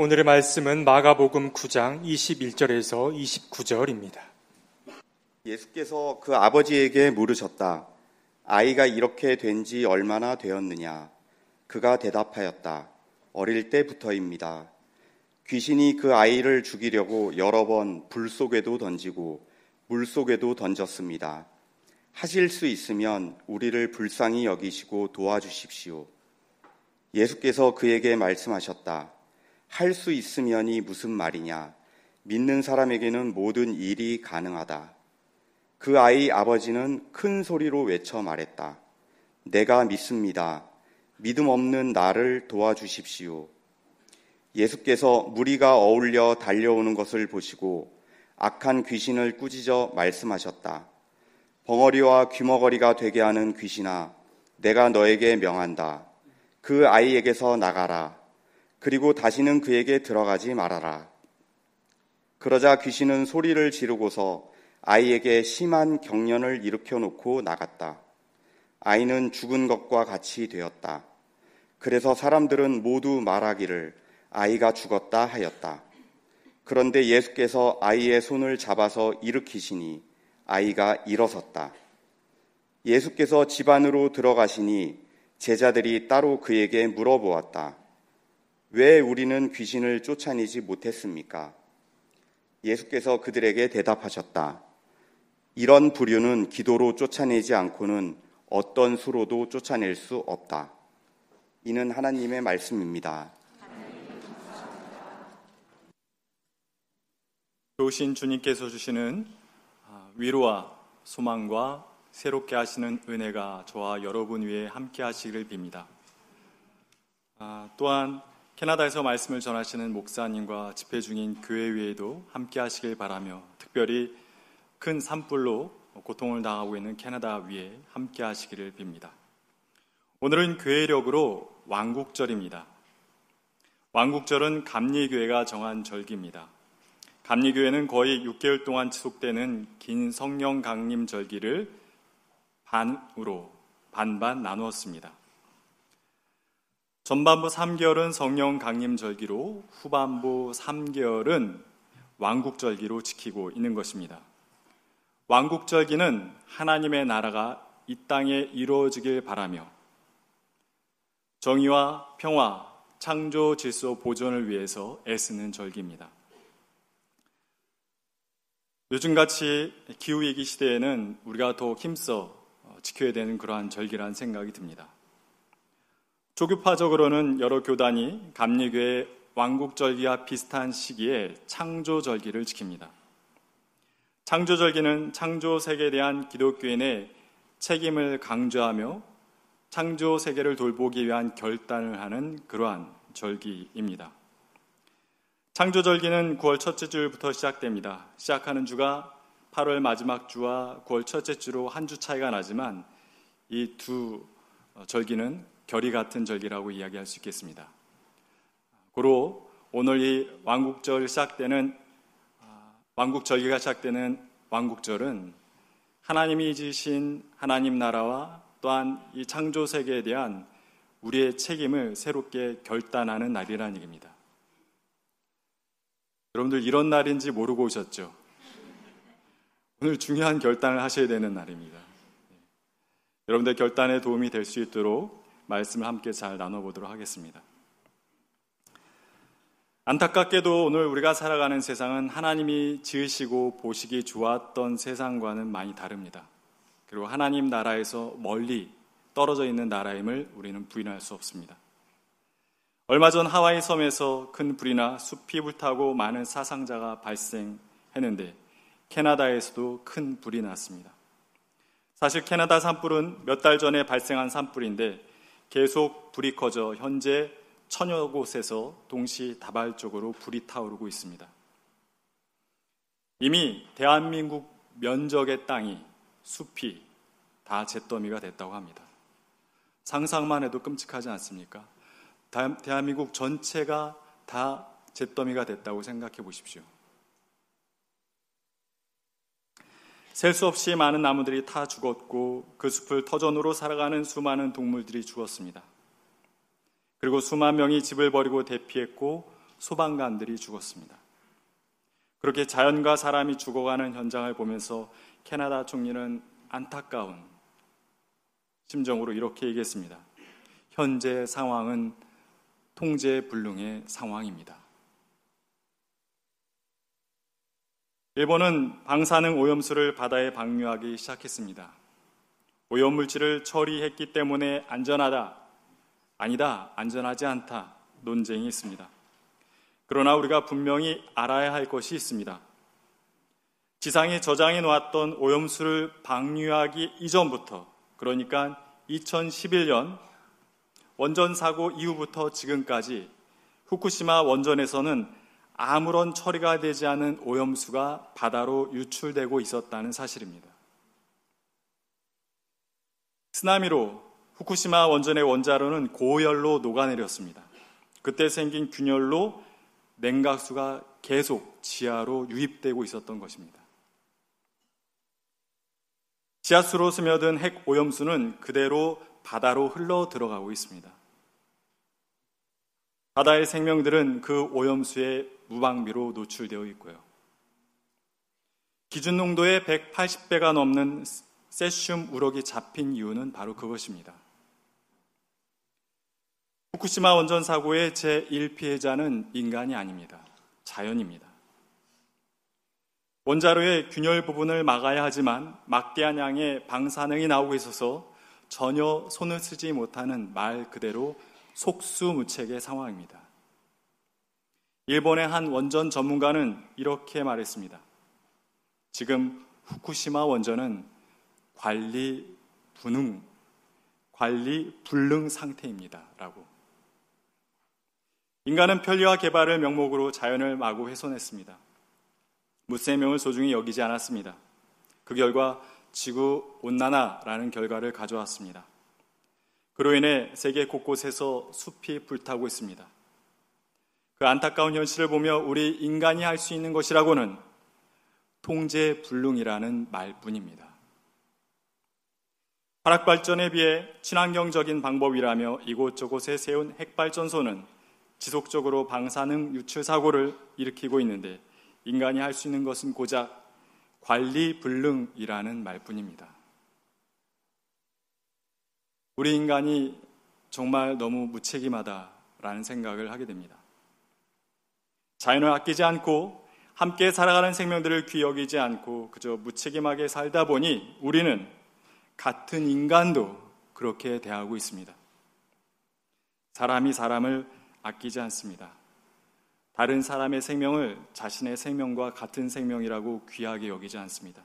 오늘의 말씀은 마가복음 9장 21절에서 29절입니다. 예수께서 그 아버지에게 물으셨다. 아이가 이렇게 된 지 얼마나 되었느냐? 그가 대답하였다. 어릴 때부터입니다. 귀신이 그 아이를 죽이려고 여러 번 불 속에도 던지고 물 속에도 던졌습니다. 하실 수 있으면 우리를 불쌍히 여기시고 도와주십시오. 예수께서 그에게 말씀하셨다. 할 수 있으면이 무슨 말이냐? 믿는 사람에게는 모든 일이 가능하다. 그 아이 아버지는 큰 소리로 외쳐 말했다. 내가 믿습니다. 믿음 없는 나를 도와주십시오. 예수께서 무리가 어울려 달려오는 것을 보시고 악한 귀신을 꾸짖어 말씀하셨다. 벙어리와 귀머거리가 되게 하는 귀신아, 내가 너에게 명한다. 그 아이에게서 나가라. 그리고 다시는 그에게 들어가지 말아라. 그러자 귀신은 소리를 지르고서 아이에게 심한 경련을 일으켜 놓고 나갔다. 아이는 죽은 것과 같이 되었다. 그래서 사람들은 모두 말하기를 아이가 죽었다 하였다. 그런데 예수께서 아이의 손을 잡아서 일으키시니 아이가 일어섰다. 예수께서 집 안으로 들어가시니 제자들이 따로 그에게 물어보았다. 왜 우리는 귀신을 쫓아내지 못했습니까? 예수께서 그들에게 대답하셨다. 이런 부류는 기도로 쫓아내지 않고는 어떤 수로도 쫓아낼 수 없다. 이는 하나님의 말씀입니다. 좋으신 주님께서 주시는 아, 위로와 소망과 새롭게 하시는 은혜가 저와 여러분 위에 함께 하시기를 빕니다. 아, 또한 캐나다에서 말씀을 전하시는 목사님과 집회 중인 교회 위에도 함께 하시길 바라며 특별히 큰 산불로 고통을 당하고 있는 캐나다 위에 함께 하시기를 빕니다. 오늘은 교회력으로 왕국절입니다. 왕국절은 감리교회가 정한 절기입니다. 감리교회는 거의 6개월 동안 지속되는 긴 성령 강림 절기를 반으로 반반 나누었습니다. 전반부 3개월은 성령 강림 절기로 후반부 3개월은 왕국 절기로 지키고 있는 것입니다. 왕국 절기는 하나님의 나라가 이 땅에 이루어지길 바라며 정의와 평화, 창조 질서 보존을 위해서 애쓰는 절기입니다. 요즘같이 기후위기 시대에는 우리가 더 힘써 지켜야 되는 그러한 절기라는 생각이 듭니다. 조교파적으로는 여러 교단이 감리교의 왕국절기와 비슷한 시기에 창조절기를 지킵니다. 창조절기는 창조세계에 대한 기독교인의 책임을 강조하며 창조세계를 돌보기 위한 결단을 하는 그러한 절기입니다. 창조절기는 9월 첫째 주부터 시작됩니다. 시작하는 주가 8월 마지막 주와 9월 첫째 주로 한 주 차이가 나지만 이 두 절기는 결이 같은 절기라고 이야기할 수 있겠습니다. 고로 오늘 이 왕국절 시작되는 아, 왕국절기가 시작되는 왕국절은 하나님이 지신 하나님 나라와 또한 이 창조 세계에 대한 우리의 책임을 새롭게 결단하는 날이라는 얘기입니다. 여러분들 이런 날인지 모르고 오셨죠? 오늘 중요한 결단을 하셔야 되는 날입니다. 여러분들 결단에 도움이 될 수 있도록 말씀을 함께 잘 나눠보도록 하겠습니다. 안타깝게도 오늘 우리가 살아가는 세상은 하나님이 지으시고 보시기 좋았던 세상과는 많이 다릅니다. 그리고 하나님 나라에서 멀리 떨어져 있는 나라임을 우리는 부인할 수 없습니다. 얼마 전 하와이 섬에서 큰 불이나 숲이 불타고 많은 사상자가 발생했는데 캐나다에서도 큰 불이 났습니다. 사실 캐나다 산불은 몇 달 전에 발생한 산불인데 계속 불이 커져 현재 천여 곳에서 동시다발적으로 불이 타오르고 있습니다. 이미 대한민국 면적의 땅이 숲이 다 잿더미가 됐다고 합니다. 상상만 해도 끔찍하지 않습니까? 대한민국 전체가 다 잿더미가 됐다고 생각해 보십시오. 셀 수 없이 많은 나무들이 타 죽었고 그 숲을 터전으로 살아가는 수많은 동물들이 죽었습니다. 그리고 수만 명이 집을 버리고 대피했고 소방관들이 죽었습니다. 그렇게 자연과 사람이 죽어가는 현장을 보면서 캐나다 총리는 안타까운 심정으로 이렇게 얘기했습니다. 현재 상황은 통제 불능의 상황입니다. 일본은 방사능 오염수를 바다에 방류하기 시작했습니다. 오염물질을 처리했기 때문에 안전하다, 아니다, 안전하지 않다 논쟁이 있습니다. 그러나 우리가 분명히 알아야 할 것이 있습니다. 지상에 저장해 놓았던 오염수를 방류하기 이전부터, 그러니까 2011년 원전 사고 이후부터 지금까지 후쿠시마 원전에서는 아무런 처리가 되지 않은 오염수가 바다로 유출되고 있었다는 사실입니다. 쓰나미로 후쿠시마 원전의 원자로는 고열로 녹아내렸습니다. 그때 생긴 균열로 냉각수가 계속 지하로 유입되고 있었던 것입니다. 지하수로 스며든 핵 오염수는 그대로 바다로 흘러 들어가고 있습니다. 바다의 생명들은 그 오염수에 무방비로 노출되어 있고요. 기준 농도의 180배가 넘는 세슘 우럭이 잡힌 이유는 바로 그것입니다. 후쿠시마 원전 사고의 제1피해자는 인간이 아닙니다. 자연입니다. 원자로의 균열 부분을 막아야 하지만 막대한 양의 방사능이 나오고 있어서 전혀 손을 쓰지 못하는 말 그대로 속수무책의 상황입니다. 일본의 한 원전 전문가는 이렇게 말했습니다. 지금 후쿠시마 원전은 관리 분능, 관리 불능 상태입니다. 라고. 인간은 편리와 개발을 명목으로 자연을 마구 훼손했습니다. 무생명을 소중히 여기지 않았습니다. 그 결과 지구 온난화라는 결과를 가져왔습니다. 그로 인해 세계 곳곳에서 숲이 불타고 있습니다. 그 안타까운 현실을 보며 우리 인간이 할 수 있는 것이라고는 통제 불능이라는 말뿐입니다. 화학 발전에 비해 친환경적인 방법이라며 이곳저곳에 세운 핵발전소는 지속적으로 방사능 유출 사고를 일으키고 있는데 인간이 할 수 있는 것은 고작 관리 불능이라는 말뿐입니다. 우리 인간이 정말 너무 무책임하다라는 생각을 하게 됩니다. 자연을 아끼지 않고 함께 살아가는 생명들을 귀 여기지 않고 그저 무책임하게 살다 보니 우리는 같은 인간도 그렇게 대하고 있습니다. 사람이 사람을 아끼지 않습니다. 다른 사람의 생명을 자신의 생명과 같은 생명이라고 귀하게 여기지 않습니다.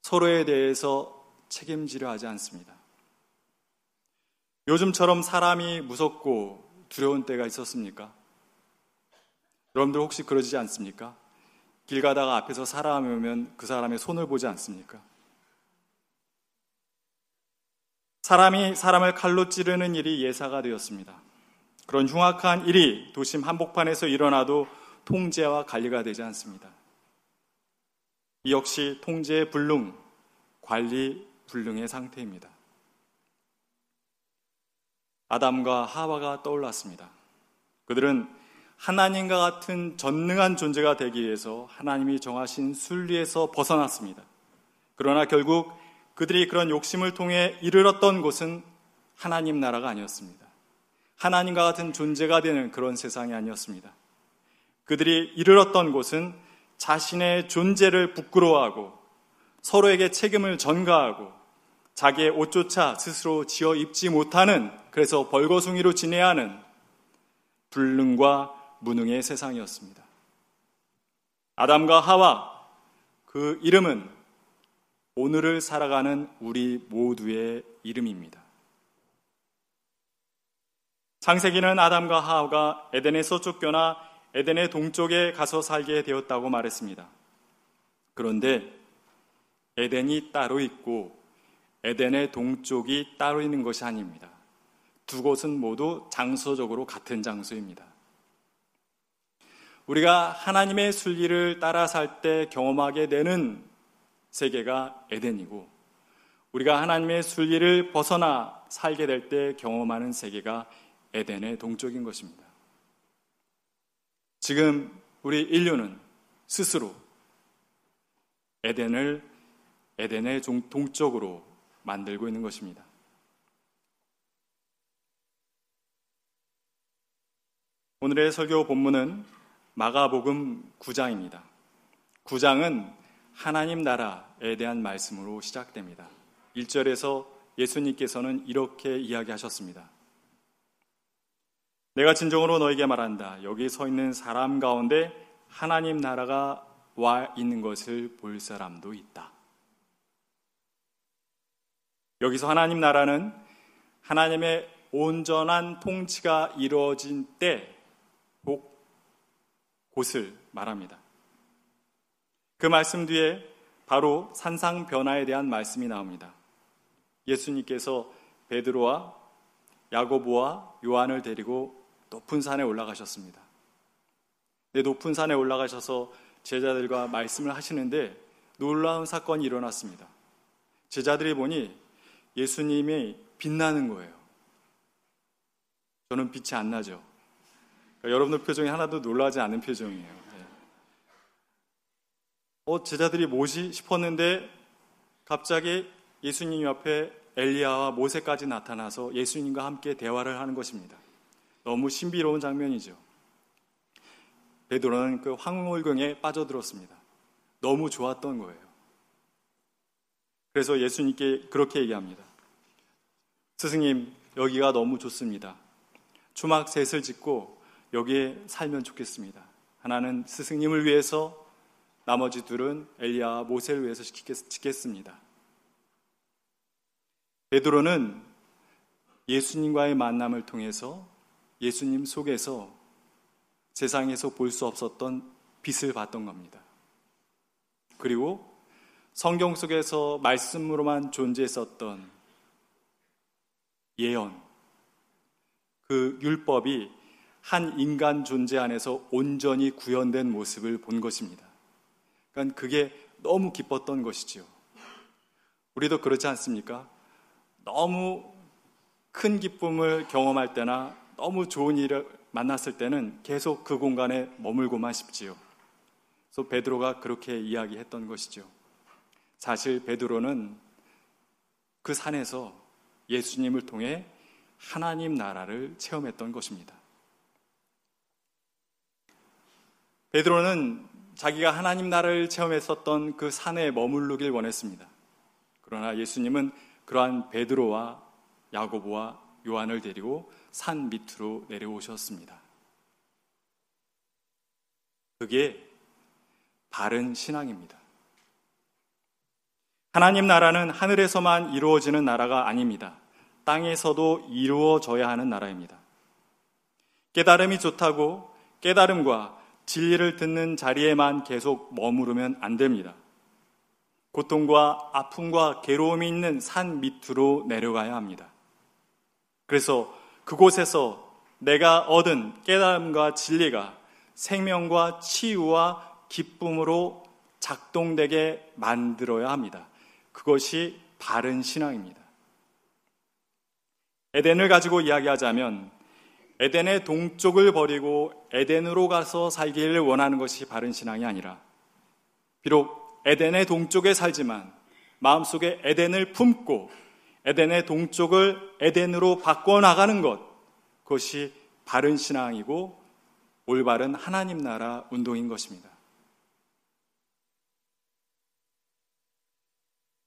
서로에 대해서 책임지려 하지 않습니다. 요즘처럼 사람이 무섭고 두려운 때가 있었습니까? 여러분들 혹시 그러지 않습니까? 길 가다가 앞에서 사람이 오면 그 사람의 손을 보지 않습니까? 사람이 사람을 칼로 찌르는 일이 예사가 되었습니다. 그런 흉악한 일이 도심 한복판에서 일어나도 통제와 관리가 되지 않습니다. 이 역시 통제 불능, 관리 불능의 상태입니다. 아담과 하와가 떠올랐습니다. 그들은 하나님과 같은 전능한 존재가 되기 위해서 하나님이 정하신 순리에서 벗어났습니다. 그러나 결국 그들이 그런 욕심을 통해 이르렀던 곳은 하나님 나라가 아니었습니다. 하나님과 같은 존재가 되는 그런 세상이 아니었습니다. 그들이 이르렀던 곳은 자신의 존재를 부끄러워하고 서로에게 책임을 전가하고 자기의 옷조차 스스로 지어 입지 못하는 그래서 벌거숭이로 지내야 하는 불능과 무능의 세상이었습니다. 아담과 하와 그 이름은 오늘을 살아가는 우리 모두의 이름입니다. 창세기는 아담과 하와가 에덴에서 쫓겨나 에덴의 동쪽에 가서 살게 되었다고 말했습니다. 그런데 에덴이 따로 있고 에덴의 동쪽이 따로 있는 것이 아닙니다. 두 곳은 모두 장소적으로 같은 장소입니다. 우리가 하나님의 순리를 따라 살 때 경험하게 되는 세계가 에덴이고 우리가 하나님의 순리를 벗어나 살게 될 때 경험하는 세계가 에덴의 동쪽인 것입니다. 지금 우리 인류는 스스로 에덴을 에덴의 동쪽으로 만들고 있는 것입니다. 오늘의 설교 본문은 마가복음 9장입니다. 9장은 하나님 나라에 대한 말씀으로 시작됩니다. 1절에서 예수님께서는 이렇게 이야기하셨습니다. 내가 진정으로 너에게 말한다. 여기 서 있는 사람 가운데 하나님 나라가 와 있는 것을 볼 사람도 있다. 여기서 하나님 나라는 하나님의 온전한 통치가 이루어진 때 곳을 말합니다. 그 말씀 뒤에 바로 산상 변화에 대한 말씀이 나옵니다. 예수님께서 베드로와 야고보와 요한을 데리고 높은 산에 올라가셨습니다. 네, 높은 산에 올라가셔서 제자들과 말씀을 하시는데 놀라운 사건이 일어났습니다. 제자들이 보니 예수님이 빛나는 거예요. 저는 빛이 안 나죠. 그러니까 여러분들 표정이 하나도 놀라지 않은 표정이에요. 네. 어, 제자들이 뭐지 싶었는데 갑자기 예수님 옆에 엘리야와 모세까지 나타나서 예수님과 함께 대화를 하는 것입니다. 너무 신비로운 장면이죠. 베드로는 그 황홀경에 빠져들었습니다. 너무 좋았던 거예요. 그래서 예수님께 그렇게 얘기합니다. 스승님, 여기가 너무 좋습니다. 주막 셋을 짓고 여기에 살면 좋겠습니다. 하나는 스승님을 위해서 나머지 둘은 엘리야와 모세를 위해서 지겠습니다. 베드로는 예수님과의 만남을 통해서 예수님 속에서 세상에서 볼 수 없었던 빛을 봤던 겁니다. 그리고 성경 속에서 말씀으로만 존재했었던 예언, 그 율법이 한 인간 존재 안에서 온전히 구현된 모습을 본 것입니다. 그러니까 그게 너무 기뻤던 것이지요. 우리도 그렇지 않습니까? 너무 큰 기쁨을 경험할 때나 너무 좋은 일을 만났을 때는 계속 그 공간에 머물고만 싶지요. 그래서 베드로가 그렇게 이야기했던 것이죠. 사실 베드로는 그 산에서 예수님을 통해 하나님 나라를 체험했던 것입니다. 베드로는 자기가 하나님 나라를 체험했었던 그 산에 머무르길 원했습니다. 그러나 예수님은 그러한 베드로와 야고보와 요한을 데리고 산 밑으로 내려오셨습니다. 그게 바른 신앙입니다. 하나님 나라는 하늘에서만 이루어지는 나라가 아닙니다. 땅에서도 이루어져야 하는 나라입니다. 깨달음이 좋다고 깨달음과 진리를 듣는 자리에만 계속 머무르면 안 됩니다. 고통과 아픔과 괴로움이 있는 산 밑으로 내려가야 합니다. 그래서 그곳에서 내가 얻은 깨달음과 진리가 생명과 치유와 기쁨으로 작동되게 만들어야 합니다. 그것이 바른 신앙입니다. 에덴을 가지고 이야기하자면 에덴의 동쪽을 버리고 에덴으로 가서 살기를 원하는 것이 바른 신앙이 아니라 비록 에덴의 동쪽에 살지만 마음속에 에덴을 품고 에덴의 동쪽을 에덴으로 바꿔 나가는 것 그것이 바른 신앙이고 올바른 하나님 나라 운동인 것입니다.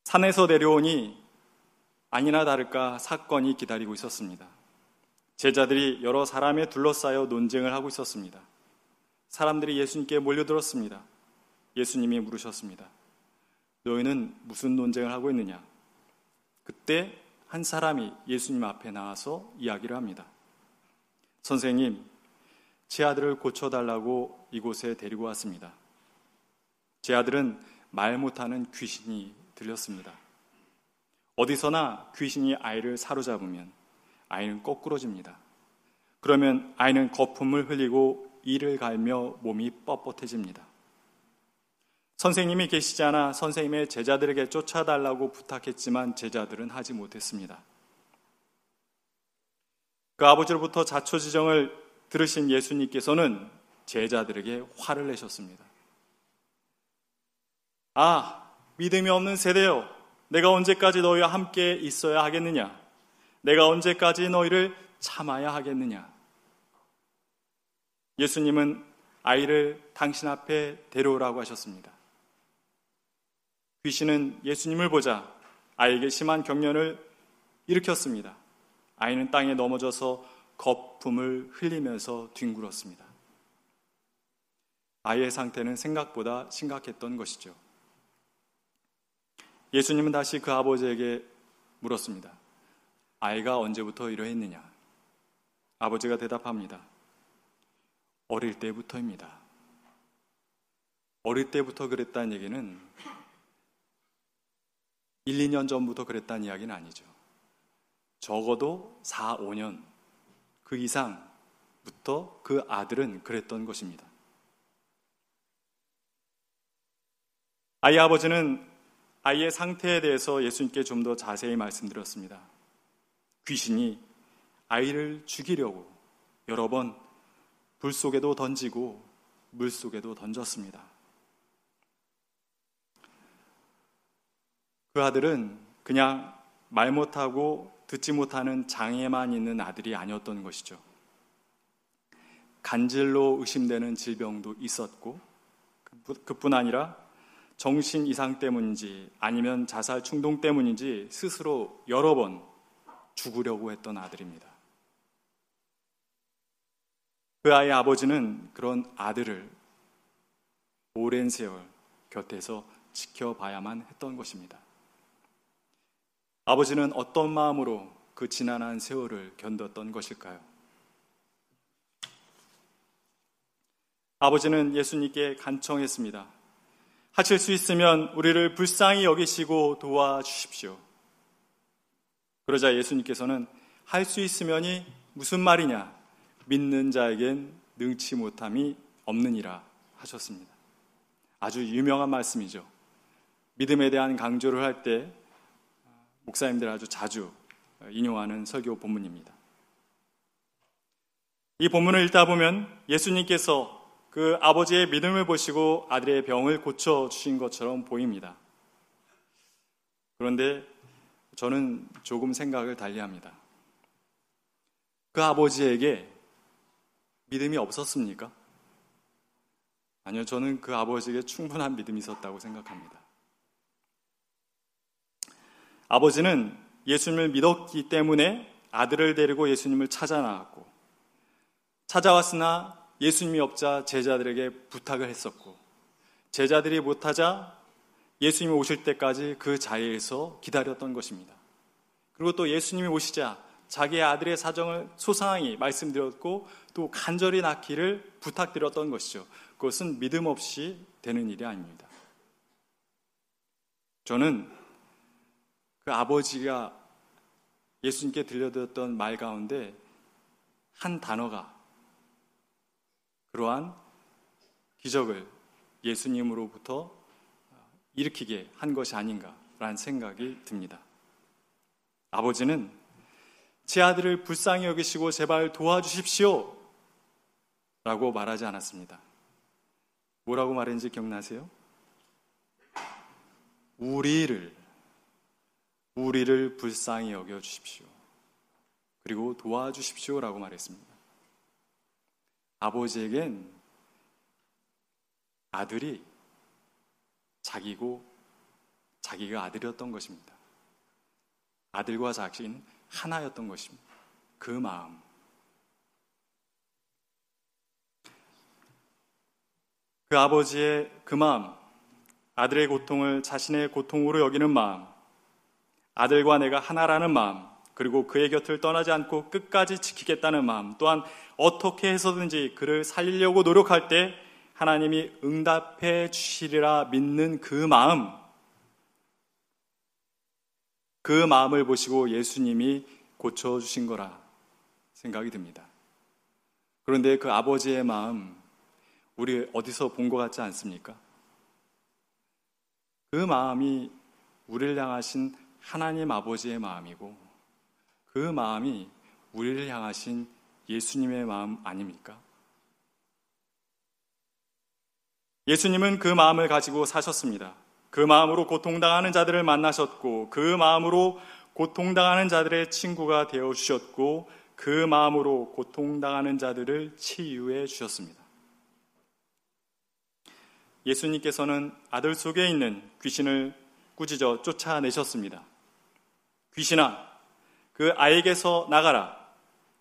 산에서 내려오니 아니나 다를까 사건이 기다리고 있었습니다. 제자들이 여러 사람에 둘러싸여 논쟁을 하고 있었습니다. 사람들이 예수님께 몰려들었습니다. 예수님이 물으셨습니다. 너희는 무슨 논쟁을 하고 있느냐? 그때 한 사람이 예수님 앞에 나와서 이야기를 합니다. 선생님, 제 아들을 고쳐달라고 이곳에 데리고 왔습니다. 제 아들은 말 못하는 귀신이 들렸습니다. 어디서나 귀신이 아이를 사로잡으면 아이는 거꾸로집니다. 그러면 아이는 거품을 흘리고 이를 갈며 몸이 뻣뻣해집니다. 선생님이 계시지 않아 선생님의 제자들에게 쫓아달라고 부탁했지만 제자들은 하지 못했습니다. 그 아버지로부터 자초지정을 들으신 예수님께서는 제자들에게 화를 내셨습니다. 아, 믿음이 없는 세대요. 내가 언제까지 너희와 함께 있어야 하겠느냐? 내가 언제까지 너희를 참아야 하겠느냐? 예수님은 아이를 당신 앞에 데려오라고 하셨습니다. 귀신은 예수님을 보자 아이에게 심한 경련을 일으켰습니다. 아이는 땅에 넘어져서 거품을 흘리면서 뒹굴었습니다. 아이의 상태는 생각보다 심각했던 것이죠. 예수님은 다시 그 아버지에게 물었습니다. 아이가 언제부터 이러했느냐? 아버지가 대답합니다. 어릴 때부터입니다. 어릴 때부터 그랬다는 얘기는 1, 2년 전부터 그랬다는 이야기는 아니죠. 적어도 4, 5년 그 이상부터 그 아들은 그랬던 것입니다. 아이 아버지는 아이의 상태에 대해서 예수님께 좀 더 자세히 말씀드렸습니다. 귀신이 아이를 죽이려고 여러 번 불 속에도 던지고 물 속에도 던졌습니다. 그 아들은 그냥 말 못하고 듣지 못하는 장애만 있는 아들이 아니었던 것이죠. 간질로 의심되는 질병도 있었고 그뿐 아니라 정신 이상 때문인지 아니면 자살 충동 때문인지 스스로 여러 번 죽으려고 했던 아들입니다. 그 아이의 아버지는 그런 아들을 오랜 세월 곁에서 지켜봐야만 했던 것입니다. 아버지는 어떤 마음으로 그 지난한 세월을 견뎠던 것일까요? 아버지는 예수님께 간청했습니다. 하실 수 있으면 우리를 불쌍히 여기시고 도와주십시오. 그러자 예수님께서는 할 수 있으면이 무슨 말이냐? 믿는 자에겐 능치 못함이 없느니라 하셨습니다. 아주 유명한 말씀이죠. 믿음에 대한 강조를 할 때 목사님들 아주 자주 인용하는 설교 본문입니다. 이 본문을 읽다 보면 예수님께서 그 아버지의 믿음을 보시고 아들의 병을 고쳐 주신 것처럼 보입니다. 그런데 저는 조금 생각을 달리합니다. 그 아버지에게 믿음이 없었습니까? 아니요, 저는 그 아버지에게 충분한 믿음이 있었다고 생각합니다. 아버지는 예수님을 믿었기 때문에 아들을 데리고 예수님을 찾아 나왔고, 찾아왔으나 예수님이 없자 제자들에게 부탁을 했었고 제자들이 못하자 예수님이 오실 때까지 그 자리에서 기다렸던 것입니다. 그리고 또 예수님이 오시자 자기의 아들의 사정을 소상히 말씀드렸고 또 간절히 낳기를 부탁드렸던 것이죠. 그것은 믿음 없이 되는 일이 아닙니다. 저는 그 아버지가 예수님께 들려드렸던 말 가운데 한 단어가 그러한 기적을 예수님으로부터 일으키게 한 것이 아닌가라는 생각이 듭니다. 아버지는 제 아들을 불쌍히 여기시고 제발 도와주십시오. 라고 말하지 않았습니다. 뭐라고 말했는지 기억나세요? 우리를, 우리를 불쌍히 여겨주십시오. 그리고 도와주십시오. 라고 말했습니다. 아버지에겐 아들이 자기고 자기가 아들이었던 것입니다. 아들과 자신 하나였던 것입니다. 그 마음. 그 아버지의 그 마음, 아들의 고통을 자신의 고통으로 여기는 마음, 아들과 내가 하나라는 마음, 그리고 그의 곁을 떠나지 않고 끝까지 지키겠다는 마음, 또한 어떻게 해서든지 그를 살리려고 노력할 때 하나님이 응답해 주시리라 믿는 그 마음, 그 마음을 보시고 예수님이 고쳐주신 거라 생각이 듭니다. 그런데 그 아버지의 마음, 우리 어디서 본 것 같지 않습니까? 그 마음이 우리를 향하신 하나님 아버지의 마음이고, 그 마음이 우리를 향하신 예수님의 마음 아닙니까? 예수님은 그 마음을 가지고 사셨습니다. 그 마음으로 고통당하는 자들을 만나셨고, 그 마음으로 고통당하는 자들의 친구가 되어 주셨고, 그 마음으로 고통당하는 자들을 치유해 주셨습니다. 예수님께서는 아들 속에 있는 귀신을 꾸짖어 쫓아내셨습니다. 귀신아, 그 아이에게서 나가라.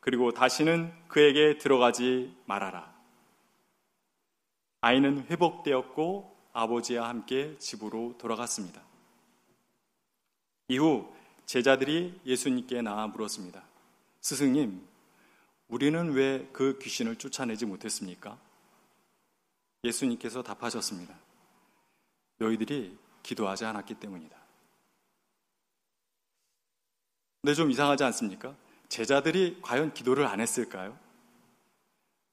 그리고 다시는 그에게 들어가지 말아라. 아이는 회복되었고 아버지와 함께 집으로 돌아갔습니다. 이후 제자들이 예수님께 나와 물었습니다. 스승님, 우리는 왜 그 귀신을 쫓아내지 못했습니까? 예수님께서 답하셨습니다. 너희들이 기도하지 않았기 때문이다. 근데 좀 이상하지 않습니까? 제자들이 과연 기도를 안 했을까요?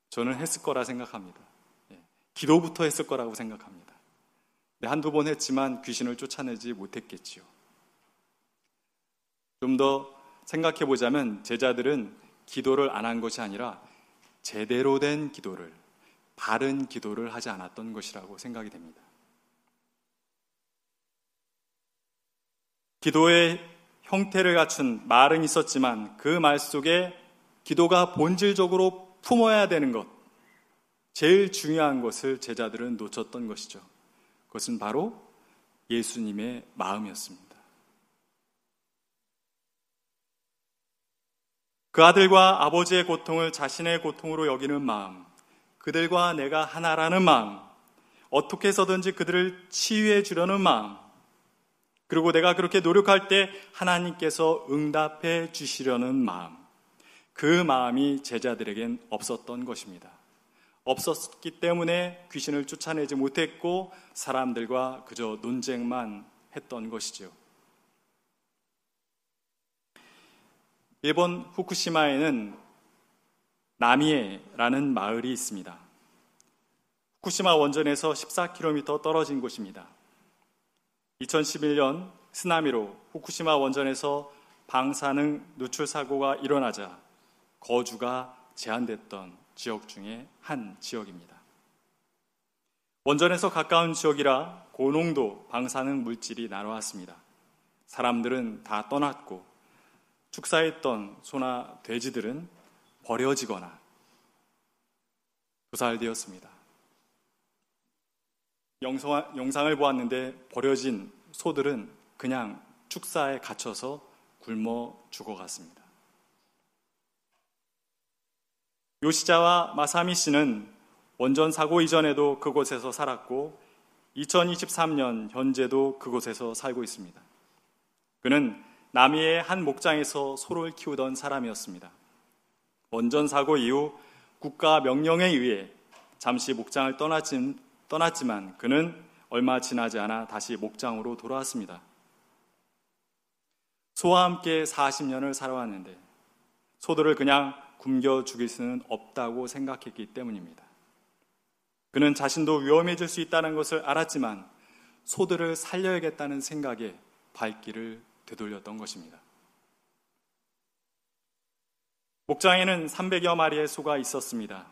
저는 했을 거라 생각합니다. 예, 기도부터 했을 거라고 생각합니다. 네, 한두 번 했지만 귀신을 쫓아내지 못했겠지요. 좀 더 생각해 보자면 제자들은 기도를 안 한 것이 아니라 제대로 된 기도를, 바른 기도를 하지 않았던 것이라고 생각이 됩니다. 기도의 형태를 갖춘 말은 있었지만 그 말 속에 기도가 본질적으로 품어야 되는 것, 제일 중요한 것을 제자들은 놓쳤던 것이죠. 그것은 바로 예수님의 마음이었습니다. 그 아들과 아버지의 고통을 자신의 고통으로 여기는 마음, 그들과 내가 하나라는 마음, 어떻게 해서든지 그들을 치유해 주려는 마음, 그리고 내가 그렇게 노력할 때 하나님께서 응답해 주시려는 마음. 그 마음이 제자들에겐 없었던 것입니다. 없었기 때문에 귀신을 쫓아내지 못했고 사람들과 그저 논쟁만 했던 것이죠. 일본 후쿠시마에는 나미에라는 마을이 있습니다. 후쿠시마 원전에서 14km 떨어진 곳입니다. 2011년 쓰나미로 후쿠시마 원전에서 방사능 누출 사고가 일어나자 거주가 제한됐던 지역 중에 한 지역입니다. 원전에서 가까운 지역이라 고농도 방사능 물질이 날아왔습니다. 사람들은 다 떠났고 축사했던 소나 돼지들은 버려지거나 도살되었습니다. 영상을 보았는데 버려진 소들은 그냥 축사에 갇혀서 굶어 죽어갔습니다. 요시자와 마사미 씨는 원전 사고 이전에도 그곳에서 살았고 2023년 현재도 그곳에서 살고 있습니다. 그는 남해의 한 목장에서 소를 키우던 사람이었습니다. 원전 사고 이후 국가 명령에 의해 잠시 목장을 떠났지, 떠났지만 그는 얼마 지나지 않아 다시 목장으로 돌아왔습니다. 소와 함께 40년을 살아왔는데 소들을 그냥 굶겨 죽일 수는 없다고 생각했기 때문입니다. 그는 자신도 위험해질 수 있다는 것을 알았지만 소들을 살려야겠다는 생각에 발길을 되돌렸던 것입니다. 목장에는 300여 마리의 소가 있었습니다.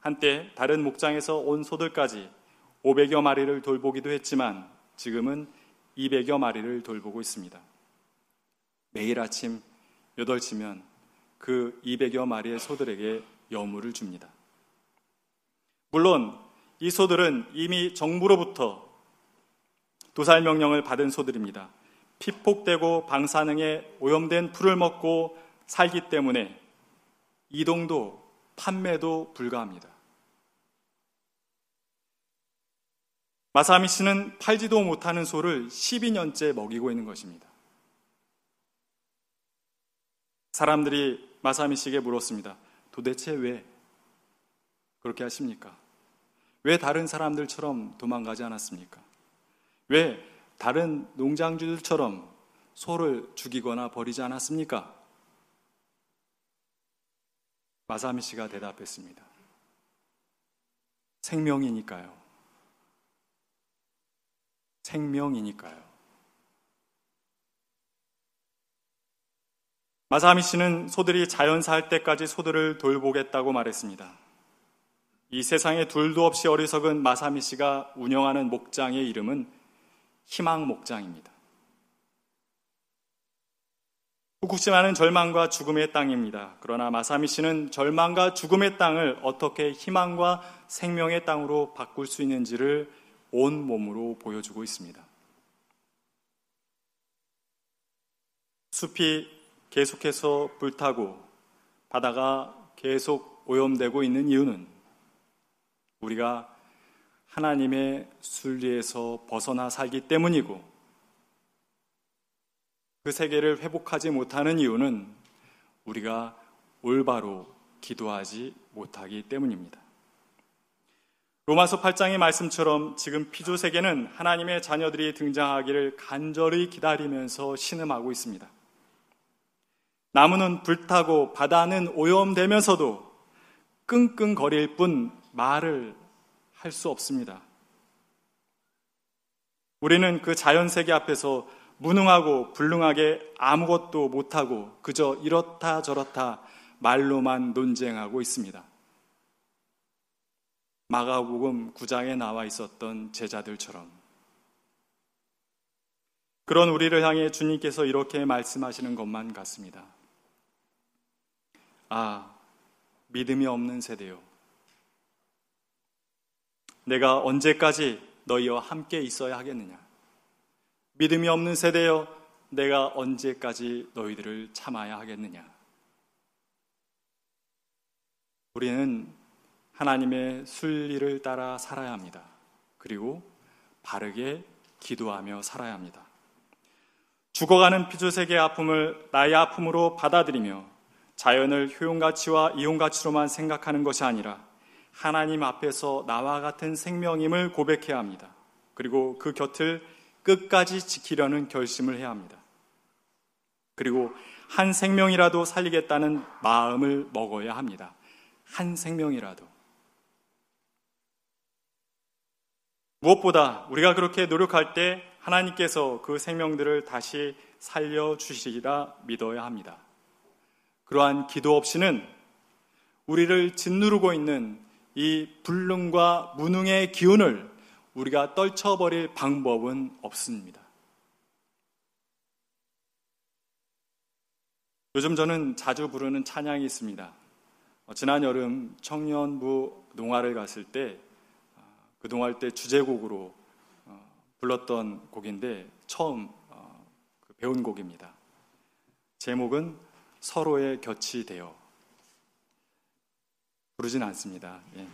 한때 다른 목장에서 온 소들까지 500여 마리를 돌보기도 했지만 지금은 200여 마리를 돌보고 있습니다. 매일 아침 8시면 그 200여 마리의 소들에게 여물을 줍니다. 물론 이 소들은 이미 정부로부터 도살 명령을 받은 소들입니다. 피폭되고 방사능에 오염된 풀을 먹고 살기 때문에 이동도 판매도 불가합니다. 마사미 씨는 팔지도 못하는 소를 12년째 먹이고 있는 것입니다. 사람들이 마사미 씨에게 물었습니다. 도대체 왜 그렇게 하십니까? 왜 다른 사람들처럼 도망가지 않았습니까? 왜 다른 농장주들처럼 소를 죽이거나 버리지 않았습니까? 마사미 씨가 대답했습니다. 생명이니까요. 생명이니까요. 마사미 씨는 소들이 자연사 할 때까지 소들을 돌보겠다고 말했습니다. 이 세상에 둘도 없이 어리석은 마사미 씨가 운영하는 목장의 이름은 희망 목장입니다. 후쿠시마는 절망과 죽음의 땅입니다. 그러나 마사미 씨는 절망과 죽음의 땅을 어떻게 희망과 생명의 땅으로 바꿀 수 있는지를 온 몸으로 보여주고 있습니다. 숲이 계속해서 불타고 바다가 계속 오염되고 있는 이유는 우리가 하나님의 순리에서 벗어나 살기 때문이고 그 세계를 회복하지 못하는 이유는 우리가 올바로 기도하지 못하기 때문입니다. 로마서 8장의 말씀처럼 지금 피조 세계는 하나님의 자녀들이 등장하기를 간절히 기다리면서 신음하고 있습니다. 나무는 불타고 바다는 오염되면서도 끙끙거릴 뿐 말을 할 수 없습니다. 우리는 그 자연 세계 앞에서 무능하고 불능하게 아무것도 못하고 그저 이렇다 저렇다 말로만 논쟁하고 있습니다. 마가복음 9장에 나와 있었던 제자들처럼 그런 우리를 향해 주님께서 이렇게 말씀하시는 것만 같습니다. 아, 믿음이 없는 세대요. 내가 언제까지 너희와 함께 있어야 하겠느냐? 믿음이 없는 세대여 내가 언제까지 너희들을 참아야 하겠느냐? 우리는 하나님의 순리를 따라 살아야 합니다. 그리고 바르게 기도하며 살아야 합니다. 죽어가는 피조세계의 아픔을 나의 아픔으로 받아들이며 자연을 효용가치와 이용가치로만 생각하는 것이 아니라 하나님 앞에서 나와 같은 생명임을 고백해야 합니다. 그리고 그 곁을 끝까지 지키려는 결심을 해야 합니다. 그리고 한 생명이라도 살리겠다는 마음을 먹어야 합니다. 한 생명이라도. 무엇보다 우리가 그렇게 노력할 때 하나님께서 그 생명들을 다시 살려주시리라 믿어야 합니다. 그러한 기도 없이는 우리를 짓누르고 있는 이 불능과 무능의 기운을 우리가 떨쳐버릴 방법은 없습니다. 요즘 저는 자주 부르는 찬양이 있습니다. 어, 지난 여름 청년부 농화를 갔을 때, 어, 그 동화할 때 주제곡으로 어, 불렀던 곡인데, 처음 그 배운 곡입니다. 제목은 서로의 곁이 되어. 부르진 않습니다. 예.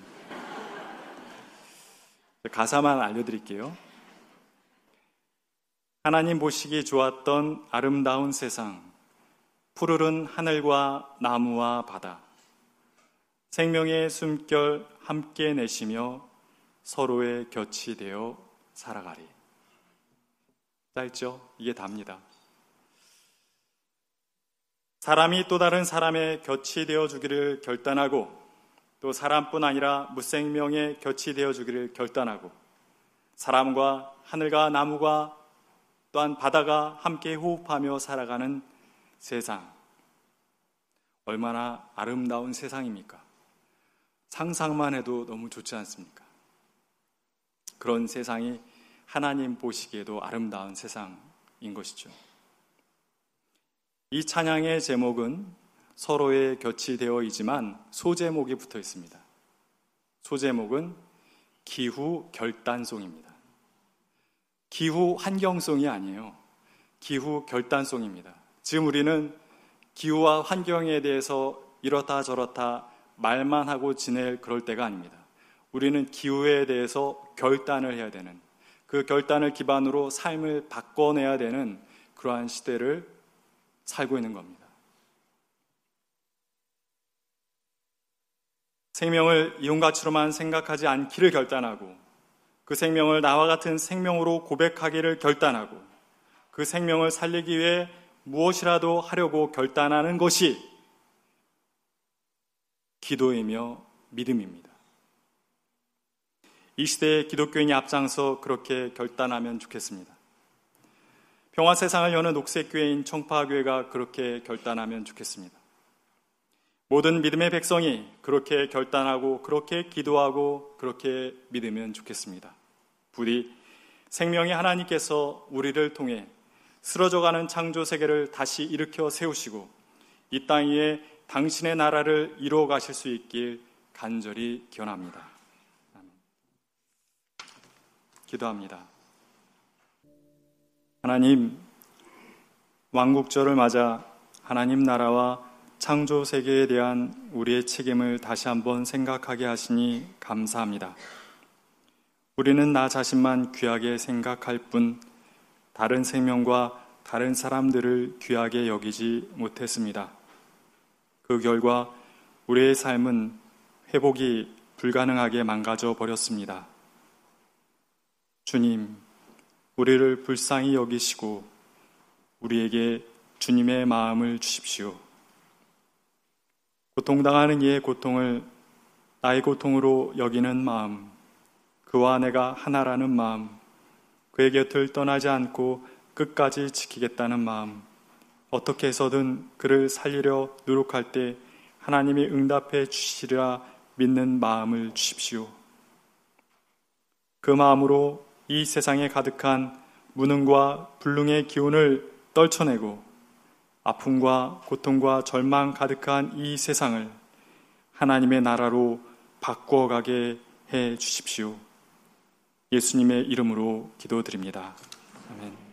가사만 알려드릴게요. 하나님 보시기 좋았던 아름다운 세상, 푸르른 하늘과 나무와 바다, 생명의 숨결 함께 내시며 서로의 곁이 되어 살아가리. 짧죠? 이게 답니다. 사람이 또 다른 사람의 곁이 되어 주기를 결단하고 또 사람뿐 아니라 무생명의 곁이 되어 주기를 결단하고 사람과 하늘과 나무가 또한 바다가 함께 호흡하며 살아가는 세상. 얼마나 아름다운 세상입니까? 상상만 해도 너무 좋지 않습니까? 그런 세상이 하나님 보시기에도 아름다운 세상인 것이죠. 이 찬양의 제목은 서로의 곁이 되어이지만 소제목이 붙어 있습니다. 소제목은 기후 결단송입니다. 기후 환경송이 아니에요. 기후 결단송입니다. 지금 우리는 기후와 환경에 대해서 이렇다 저렇다 말만 하고 지낼 그럴 때가 아닙니다. 우리는 기후에 대해서 결단을 해야 되는 그 결단을 기반으로 삶을 바꿔내야 되는 그러한 시대를 살고 있는 겁니다. 생명을 이용가치로만 생각하지 않기를 결단하고 그 생명을 나와 같은 생명으로 고백하기를 결단하고 그 생명을 살리기 위해 무엇이라도 하려고 결단하는 것이 기도이며 믿음입니다. 이 시대의 기독교인이 앞장서 그렇게 결단하면 좋겠습니다. 평화 세상을 여는 녹색 교회인 청파교회가 그렇게 결단하면 좋겠습니다. 모든 믿음의 백성이 그렇게 결단하고 그렇게 기도하고 그렇게 믿으면 좋겠습니다. 부디 생명의 하나님께서 우리를 통해 쓰러져가는 창조 세계를 다시 일으켜 세우시고 이 땅 위에 당신의 나라를 이루어 가실 수 있길 간절히 기원합니다. 기도합니다. 하나님, 왕국절을 맞아 하나님 나라와 창조 세계에 대한 우리의 책임을 다시 한번 생각하게 하시니 감사합니다. 우리는 나 자신만 귀하게 생각할 뿐 다른 생명과 다른 사람들을 귀하게 여기지 못했습니다. 그 결과 우리의 삶은 회복이 불가능하게 망가져 버렸습니다. 주님, 우리를 불쌍히 여기시고 우리에게 주님의 마음을 주십시오. 고통당하는 이의 고통을 나의 고통으로 여기는 마음, 그와 내가 하나라는 마음, 그의 곁을 떠나지 않고 끝까지 지키겠다는 마음, 어떻게 해서든 그를 살리려 노력할 때 하나님이 응답해 주시리라 믿는 마음을 주십시오. 그 마음으로 이 세상에 가득한 무능과 불능의 기운을 떨쳐내고 아픔과 고통과 절망 가득한 이 세상을 하나님의 나라로 바꾸어가게 해 주십시오. 예수님의 이름으로 기도드립니다. 아멘.